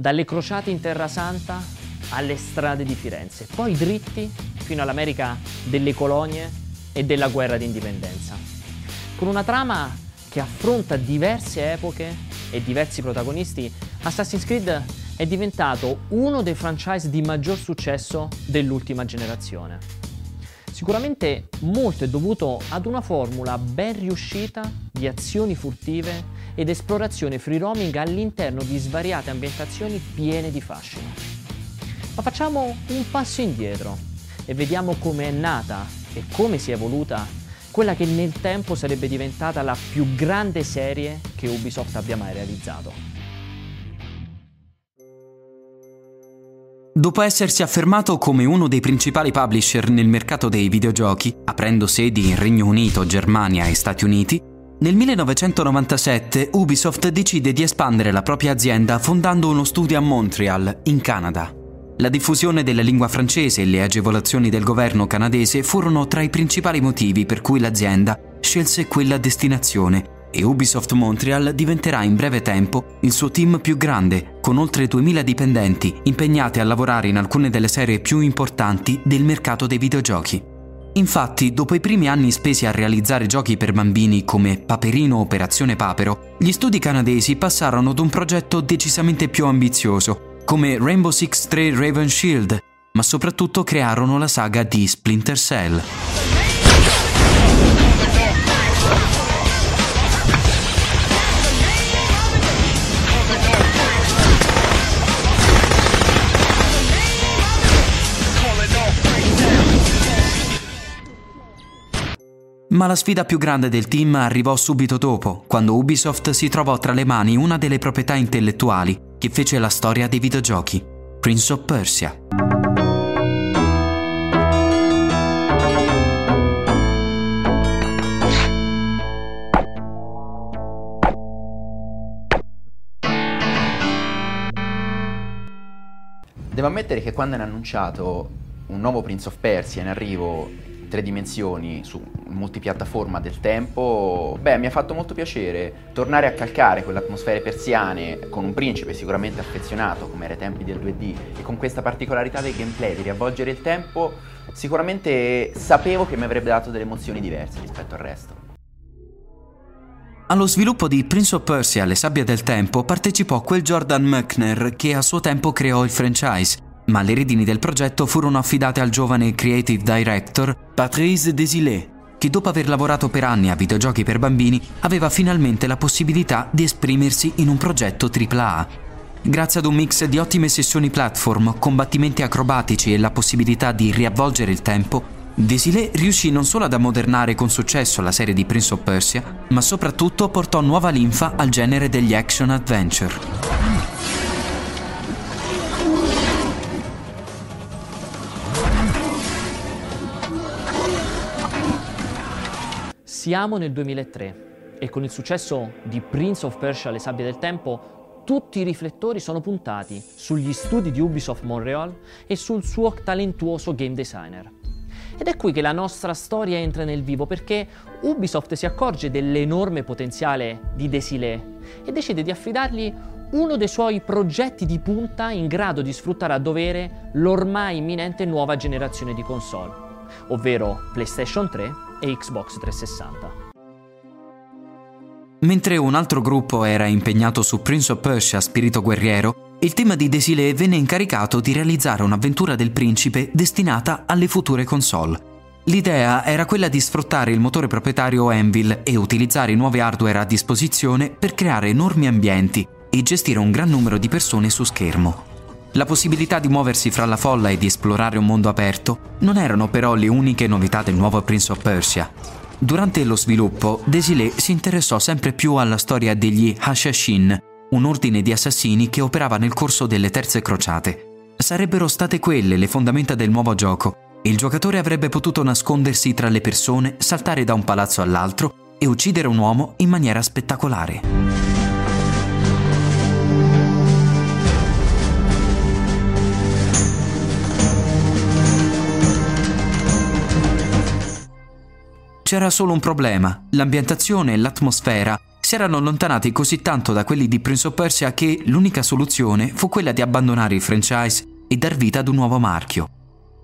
dalle crociate in Terra Santa alle strade di Firenze, poi dritti fino all'America delle colonie e della guerra d'indipendenza. Con una trama che affronta diverse epoche e diversi protagonisti, Assassin's Creed è diventato uno dei franchise di maggior successo dell'ultima generazione. Sicuramente molto è dovuto ad una formula ben riuscita di azioni furtive ed esplorazione free roaming all'interno di svariate ambientazioni piene di fascino. Ma facciamo un passo indietro e vediamo come è nata e come si è evoluta quella che nel tempo sarebbe diventata la più grande serie che Ubisoft abbia mai realizzato. Dopo essersi affermato come uno dei principali publisher nel mercato dei videogiochi, aprendo sedi in Regno Unito, Germania e Stati Uniti, nel 1997 Ubisoft decide di espandere la propria azienda fondando uno studio a Montreal, in Canada. La diffusione della lingua francese e le agevolazioni del governo canadese furono tra i principali motivi per cui l'azienda scelse quella destinazione e Ubisoft Montreal diventerà in breve tempo il suo team più grande, con oltre 2000 dipendenti impegnati a lavorare in alcune delle serie più importanti del mercato dei videogiochi. Infatti, dopo i primi anni spesi a realizzare giochi per bambini come Paperino Operazione Papero, gli studi canadesi passarono ad un progetto decisamente più ambizioso, come Rainbow Six 3 Raven Shield, ma soprattutto crearono la saga di Splinter Cell. Ma la sfida più grande del team arrivò subito dopo, quando Ubisoft si trovò tra le mani una delle proprietà intellettuali che fece la storia dei videogiochi, Prince of Persia. Devo ammettere che quando hanno annunciato un nuovo Prince of Persia in arrivo tre dimensioni su multipiattaforma del tempo, beh, mi ha fatto molto piacere tornare a calcare quelle atmosfere persiane con un principe sicuramente affezionato, come era ai tempi del 2D, e con questa particolarità del gameplay di riavvolgere il tempo, sicuramente sapevo che mi avrebbe dato delle emozioni diverse rispetto al resto. Allo sviluppo di Prince of Persia, Le sabbie del tempo, partecipò quel Jordan Mechner che a suo tempo creò il franchise ma le redini del progetto furono affidate al giovane creative director Patrice Desilets, che dopo aver lavorato per anni a videogiochi per bambini aveva finalmente la possibilità di esprimersi in un progetto AAA. Grazie ad un mix di ottime sessioni platform, combattimenti acrobatici e la possibilità di riavvolgere il tempo, Desilets riuscì non solo ad ammodernare con successo la serie di Prince of Persia, ma soprattutto portò nuova linfa al genere degli action adventure. Siamo nel 2003 e con il successo di Prince of Persia Le sabbie del tempo tutti i riflettori sono puntati sugli studi di Ubisoft Montreal e sul suo talentuoso game designer. Ed è qui che la nostra storia entra nel vivo perché Ubisoft si accorge dell'enorme potenziale di Desilets e decide di affidargli uno dei suoi progetti di punta in grado di sfruttare a dovere l'ormai imminente nuova generazione di console, ovvero PlayStation 3 e Xbox 360. Mentre un altro gruppo era impegnato su Prince of Persia Spirito Guerriero, il team di Desilets venne incaricato di realizzare un'avventura del principe destinata alle future console. L'idea era quella di sfruttare il motore proprietario Anvil e utilizzare i nuovi hardware a disposizione per creare enormi ambienti e gestire un gran numero di persone su schermo. La possibilità di muoversi fra la folla e di esplorare un mondo aperto non erano però le uniche novità del nuovo Prince of Persia. Durante lo sviluppo, Desilets si interessò sempre più alla storia degli Hashashin, un ordine di assassini che operava nel corso delle terze crociate. Sarebbero state quelle le fondamenta del nuovo gioco e il giocatore avrebbe potuto nascondersi tra le persone, saltare da un palazzo all'altro e uccidere un uomo in maniera spettacolare. C'era solo un problema, l'ambientazione e l'atmosfera si erano allontanati così tanto da quelli di Prince of Persia che l'unica soluzione fu quella di abbandonare il franchise e dar vita ad un nuovo marchio.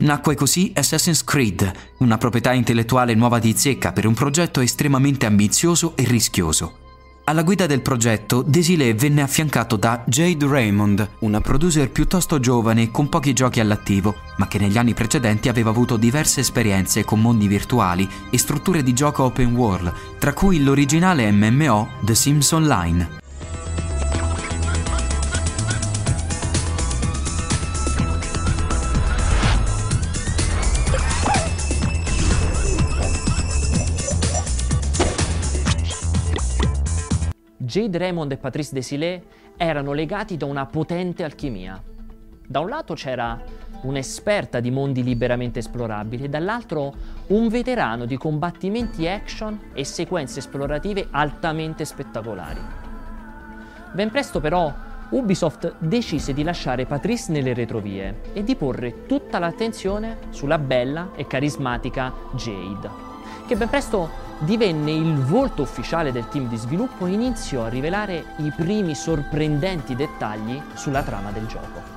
Nacque così Assassin's Creed, una proprietà intellettuale nuova di zecca per un progetto estremamente ambizioso e rischioso. Alla guida del progetto, Desilé venne affiancato da Jade Raymond, una producer piuttosto giovane con pochi giochi all'attivo, ma che negli anni precedenti aveva avuto diverse esperienze con mondi virtuali e strutture di gioco open world, tra cui l'originale MMO The Sims Online. Jade Raymond e Patrice Desilets erano legati da una potente alchimia. Da un lato c'era un'esperta di mondi liberamente esplorabili e dall'altro un veterano di combattimenti action e sequenze esplorative altamente spettacolari. Ben presto però Ubisoft decise di lasciare Patrice nelle retrovie e di porre tutta l'attenzione sulla bella e carismatica Jade, che ben presto divenne il volto ufficiale del team di sviluppo e iniziò a rivelare i primi sorprendenti dettagli sulla trama del gioco.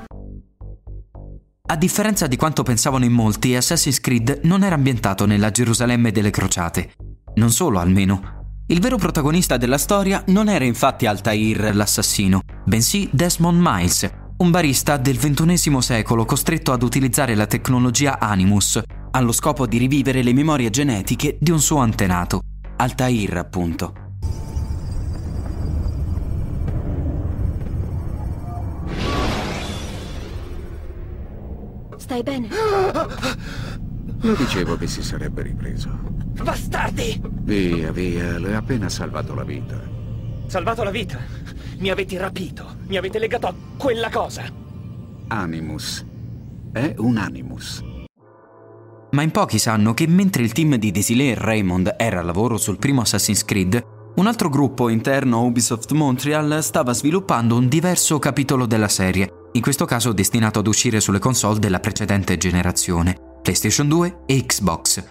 A differenza di quanto pensavano in molti, Assassin's Creed non era ambientato nella Gerusalemme delle crociate. Non solo, almeno. Il vero protagonista della storia non era infatti Altair l'assassino, bensì Desmond Miles, un barista del XXI secolo costretto ad utilizzare la tecnologia Animus, allo scopo di rivivere le memorie genetiche di un suo antenato, Altair appunto. Stai bene? Lo dicevo che si sarebbe ripreso. Bastardi! Via, via, le ha appena salvato la vita. Salvato la vita? Mi avete rapito, mi avete legato a quella cosa. Animus. È un Animus. Ma in pochi sanno che mentre il team di Desilé e Raymond era a lavoro sul primo Assassin's Creed, un altro gruppo interno a Ubisoft Montreal stava sviluppando un diverso capitolo della serie, in questo caso destinato ad uscire sulle console della precedente generazione, PlayStation 2 e Xbox.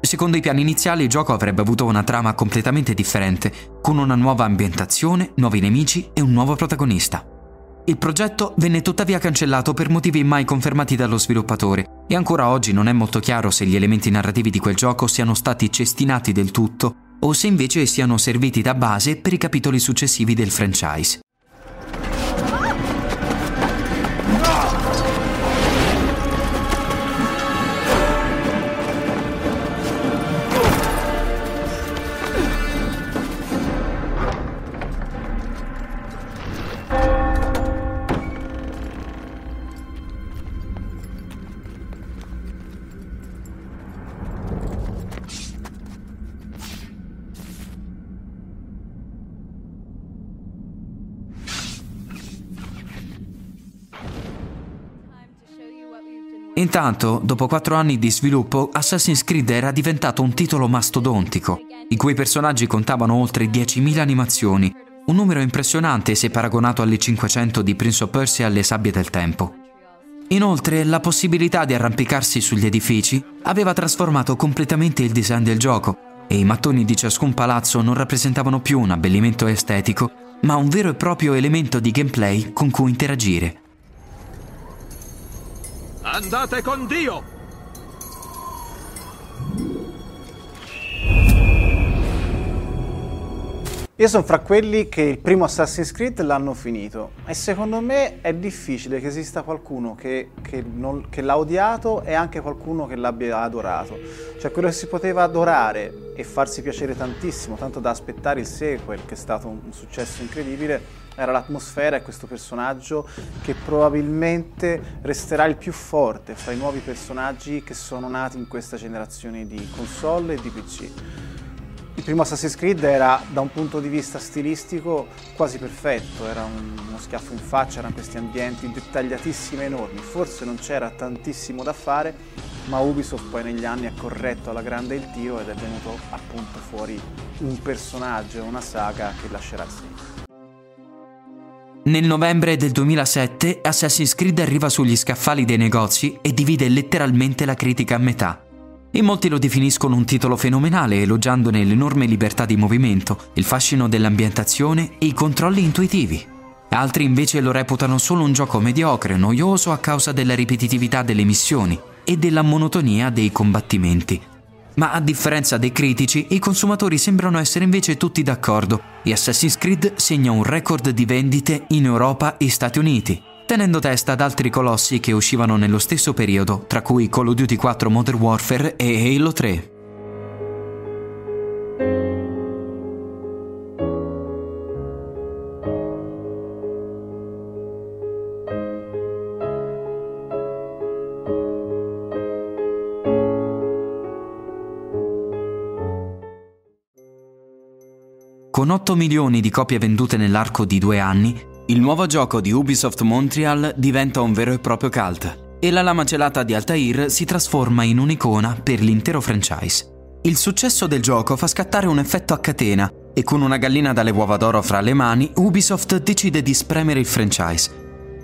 Secondo i piani iniziali il gioco avrebbe avuto una trama completamente differente, con una nuova ambientazione, nuovi nemici e un nuovo protagonista. Il progetto venne tuttavia cancellato per motivi mai confermati dallo sviluppatore e ancora oggi non è molto chiaro se gli elementi narrativi di quel gioco siano stati cestinati del tutto o se invece siano serviti da base per i capitoli successivi del franchise. Intanto, dopo quattro anni di sviluppo, Assassin's Creed era diventato un titolo mastodontico, i cui personaggi contavano oltre 10.000 animazioni, un numero impressionante se paragonato alle 500 di Prince of Persia alle sabbie del tempo. Inoltre, la possibilità di arrampicarsi sugli edifici aveva trasformato completamente il design del gioco e i mattoni di ciascun palazzo non rappresentavano più un abbellimento estetico, ma un vero e proprio elemento di gameplay con cui interagire. Andate con Dio! Io sono fra quelli che il primo Assassin's Creed l'hanno finito e secondo me è difficile che esista qualcuno che, che, che l'ha odiato e anche qualcuno che l'abbia adorato. Cioè quello che si poteva adorare e farsi piacere tantissimo, tanto da aspettare il sequel, che è stato un successo incredibile, era l'atmosfera e questo personaggio che probabilmente resterà il più forte fra i nuovi personaggi che sono nati in questa generazione di console e di PC. Il primo Assassin's Creed era da un punto di vista stilistico quasi perfetto, era un, uno schiaffo in faccia, erano questi ambienti dettagliatissimi e enormi, forse non c'era tantissimo da fare, ma Ubisoft poi negli anni ha corretto alla grande il tiro ed è venuto appunto fuori un personaggio, una saga che lascerà il segno. Nel novembre del 2007 Assassin's Creed arriva sugli scaffali dei negozi e divide letteralmente la critica a metà. In molti lo definiscono un titolo fenomenale, elogiandone l'enorme libertà di movimento, il fascino dell'ambientazione e i controlli intuitivi. Altri invece lo reputano solo un gioco mediocre, noioso a causa della ripetitività delle missioni e della monotonia dei combattimenti. Ma a differenza dei critici, i consumatori sembrano essere invece tutti d'accordo e Assassin's Creed segna un record di vendite in Europa e Stati Uniti, tenendo testa ad altri colossi che uscivano nello stesso periodo, tra cui Call of Duty 4 Modern Warfare e Halo 3. Con 8 milioni di copie vendute nell'arco di due anni, il nuovo gioco di Ubisoft Montreal diventa un vero e proprio cult e la lama gelata di Altair si trasforma in un'icona per l'intero franchise. Il successo del gioco fa scattare un effetto a catena e con una gallina dalle uova d'oro fra le mani, Ubisoft decide di spremere il franchise.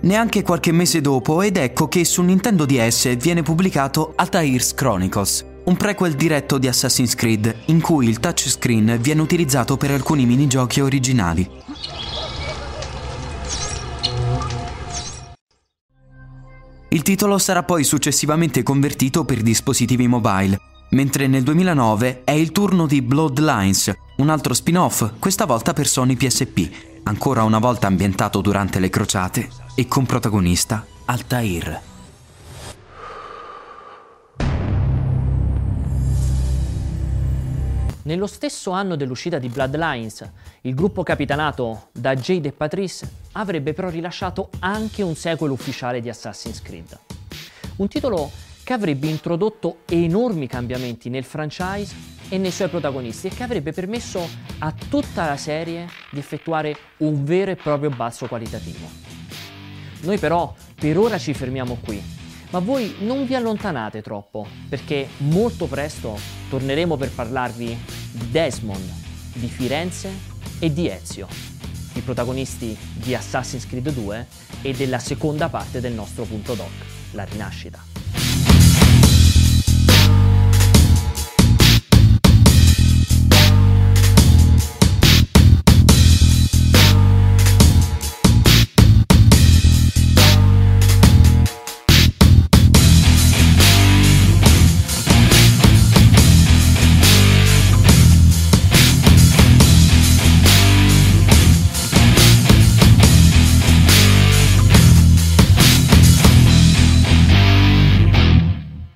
Neanche qualche mese dopo ed ecco che su Nintendo DS viene pubblicato Altair's Chronicles, un prequel diretto di Assassin's Creed in cui il touchscreen viene utilizzato per alcuni minigiochi originali. Titolo sarà poi successivamente convertito per dispositivi mobile, mentre nel 2009 è il turno di Bloodlines, un altro spin-off, questa volta per Sony PSP, ancora una volta ambientato durante le crociate e con protagonista Altair. Nello stesso anno dell'uscita di Bloodlines, il gruppo capitanato da Jade e Patrice avrebbe però rilasciato anche un sequel ufficiale di Assassin's Creed. Un titolo che avrebbe introdotto enormi cambiamenti nel franchise e nei suoi protagonisti e che avrebbe permesso a tutta la serie di effettuare un vero e proprio balzo qualitativo. Noi però per ora ci fermiamo qui ma voi non vi allontanate troppo, perché molto presto torneremo per parlarvi di Desmond, di Firenze e di Ezio, i protagonisti di Assassin's Creed 2 e della seconda parte del nostro punto doc, la rinascita.